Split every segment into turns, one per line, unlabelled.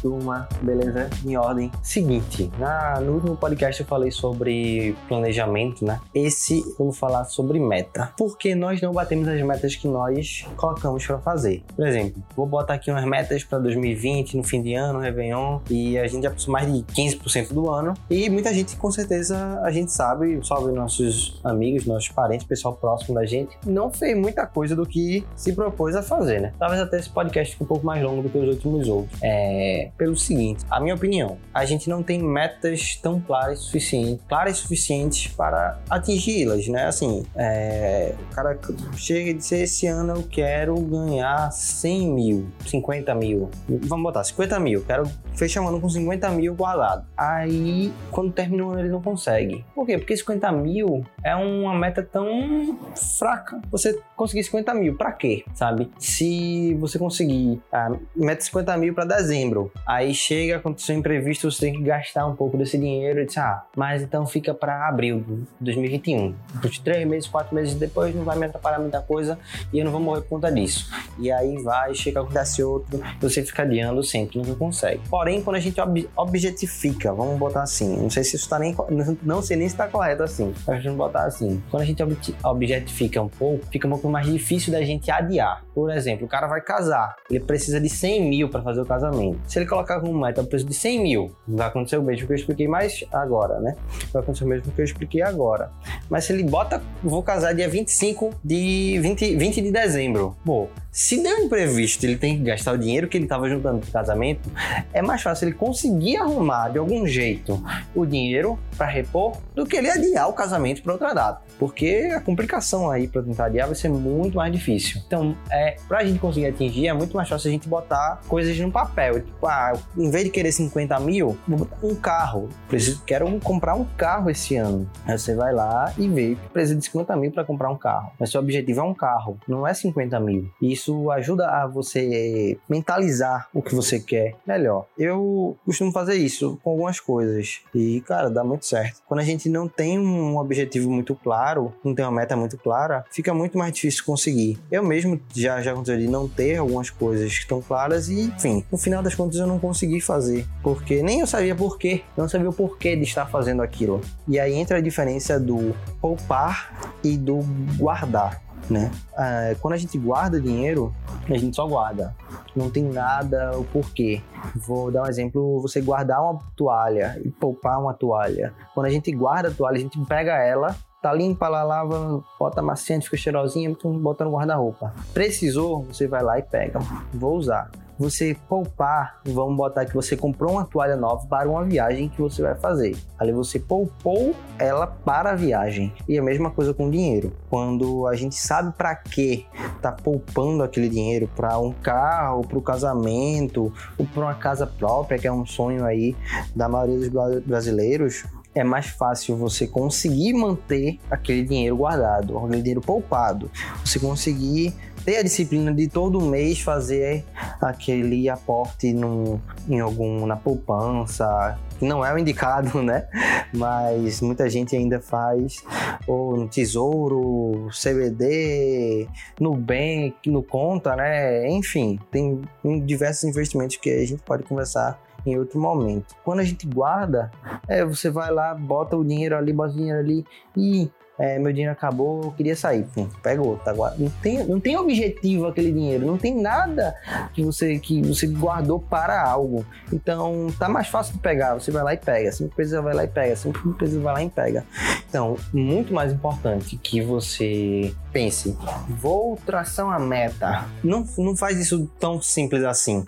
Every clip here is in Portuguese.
turma? Beleza? Em ordem. Seguinte, na, no último podcast eu falei sobre planejamento, né? Esse eu vou falar sobre meta. Porque nós não batemos as metas que nós colocamos para fazer. Por exemplo, vou botar aqui umas metas para 2020, no fim de ano, Réveillon, e a gente já passou mais de 15% do ano. E muita gente, com certeza, a gente sabe, salve nossos amigos, nossos parentes, pessoal próximo da gente, não fez muita coisa do que se propôs a fazer, né? Talvez até esse podcast fique um pouco mais longo do que os últimos outros. É, pelo seguinte, a minha opinião, a gente não tem metas tão claras suficientes, claras suficientes para atingi-las, né? Assim, é, o cara chega e diz, esse ano eu quero ganhar 100 mil, 50 mil, vamos botar 50 mil, quero fechar um ano com 50 mil guardado. Aí, quando termina o ano, ele não consegue. Por quê? Porque 50 mil é uma meta tão fraca. Você conseguir 50 mil, pra quê? Sabe? Se você conseguir a ah, meta 50 mil para dezembro, aí chega, aconteceu um imprevisto, você tem que gastar um pouco desse dinheiro e diz, ah, mas então fica para abril de 2021. Por três meses, quatro meses depois, não vai me atrapalhar muita coisa e eu não vou morrer por conta disso. E aí vai, chega, acontece outro, você fica adiando sempre, nunca consegue. Porém, quando a gente ob objetifica, vamos botar assim, não sei se isso tá nem, não sei nem se tá correto assim, mas vamos botar assim, quando a gente ob objetifica um pouco, fica um pouco mais difícil da gente adiar. Por exemplo, o cara vai casar, ele precisa de 100 mil para fazer o casamento. Se ele colocar como meta o preço de 100 mil, vai acontecer o mesmo que eu expliquei mais agora, né? Vai acontecer o mesmo que eu expliquei agora. Mas se ele bota, vou casar dia 25 de 20, 20 de dezembro. Pô, se der um imprevisto, ele tem que gastar o dinheiro que ele estava juntando para o casamento, é mais fácil ele conseguir arrumar de algum jeito o dinheiro para repor do que ele adiar o casamento para outra data. Porque a complicação aí para tentar adiar vai ser muito mais difícil. Então, é, para a gente conseguir atingir, é muito mais fácil a gente botar coisas no papel. Tipo, ah, em vez de querer 50 mil, vou botar um carro. Preciso, quero comprar um carro esse ano. Aí você vai lá e vê que precisa de 50 mil para comprar um carro. Mas seu objetivo é um carro, não é 50 mil. Isso isso ajuda a você mentalizar o que você quer melhor. Eu costumo fazer isso com algumas coisas e, cara, dá muito certo. Quando a gente não tem um objetivo muito claro, não tem uma meta muito clara, fica muito mais difícil conseguir. Eu mesmo já, já aconteceu de não ter algumas coisas tão claras e, enfim, no final das contas eu não consegui fazer, porque nem eu sabia porquê, não sabia o porquê de estar fazendo aquilo. E aí entra a diferença do poupar e do guardar né? Ah, quando a gente guarda dinheiro, a gente só guarda. Não tem nada o porquê. Vou dar um exemplo: você guardar uma toalha e poupar uma toalha. Quando a gente guarda a toalha, a gente pega ela, tá limpa, ela lava, bota maciante, fica cheirosinha, bota no guarda-roupa. Precisou, você vai lá e pega. Vou usar você poupar, vamos botar que você comprou uma toalha nova para uma viagem que você vai fazer. Ali você poupou ela para a viagem. E a mesma coisa com dinheiro. Quando a gente sabe para que tá poupando aquele dinheiro para um carro, para o casamento, ou para uma casa própria, que é um sonho aí da maioria dos brasileiros, é mais fácil você conseguir manter aquele dinheiro guardado, aquele dinheiro poupado. Você conseguir ter a disciplina de todo mês fazer aquele aporte no, em algum na poupança, que não é o indicado, né? Mas muita gente ainda faz ou no Tesouro, CBD, Nubank, no Conta, né? Enfim, tem diversos investimentos que a gente pode conversar em outro momento. Quando a gente guarda, é, você vai lá, bota o dinheiro ali, bota o dinheiro ali e é, meu dinheiro acabou, eu queria sair. Pum, pega outro, tá Não tem, não tem objetivo aquele dinheiro, não tem nada que você, que você guardou para algo. Então tá mais fácil de pegar, você vai lá e pega. Sempre precisa vai lá e pega, sempre precisa vai lá e pega. Então, muito mais importante que você pense, vou traçar uma meta. Não, não faz isso tão simples assim.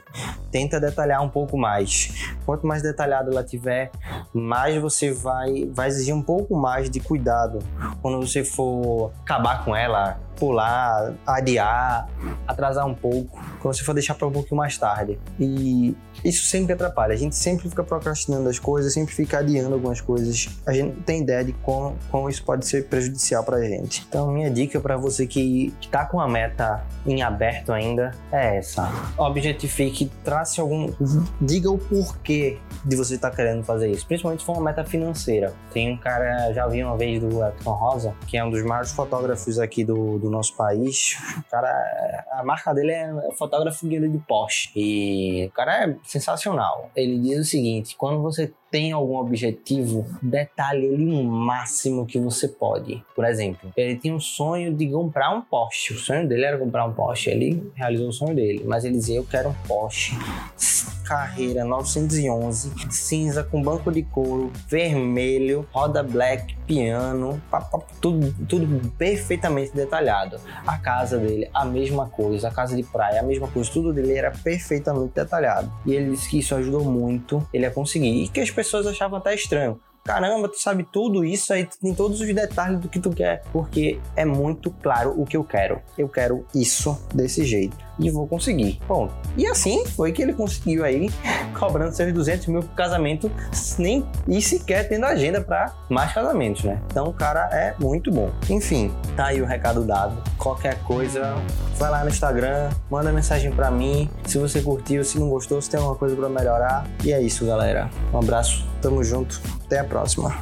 Tenta detalhar um pouco mais. Quanto mais detalhado ela tiver, mais você vai, vai exigir um pouco mais de cuidado quando você for acabar com ela, pular, adiar, atrasar um pouco, quando você for deixar para um pouquinho mais tarde. E isso sempre atrapalha. A gente sempre fica procrastinando as coisas, sempre fica adiando algumas coisas. A gente não tem ideia de como, como isso pode ser prejudicial para a gente. Então, minha dica para você que está com a meta em aberto ainda é essa. Objetifique, trace algum. Diga o porquê de você estar tá querendo fazer isso, principalmente se for uma meta financeira. Tem um cara, já vi uma vez do Elton Rosa, que é um dos maiores fotógrafos aqui do, do nosso país. O cara, a marca dele é fotógrafo guia de Porsche. E o cara é sensacional. Ele diz o seguinte: quando você tem algum objetivo, detalhe ele o máximo que você pode. Por exemplo, ele tinha um sonho de comprar um Porsche. O sonho dele era comprar um Porsche. Ele realizou o sonho dele, mas ele dizia: Eu quero um Porsche Carreira 911, cinza com banco de couro, vermelho, roda black, piano, tudo, tudo perfeitamente detalhado. A casa dele, a mesma coisa, a casa de praia, a mesma coisa, tudo dele era perfeitamente detalhado. E ele disse que isso ajudou muito ele a conseguir. E que as pessoas achavam até estranho caramba, tu sabe tudo isso aí, tem todos os detalhes do que tu quer, porque é muito claro o que eu quero. Eu quero isso desse jeito e vou conseguir. Bom, e assim foi que ele conseguiu aí, cobrando seus 200 mil por casamento, nem e sequer tendo agenda para mais casamentos, né? Então o cara é muito bom. Enfim, tá aí o recado dado. Qualquer coisa, vai lá no Instagram, manda mensagem para mim. Se você curtiu, se não gostou, se tem alguma coisa para melhorar. E é isso, galera. Um abraço, tamo junto, até a próxima.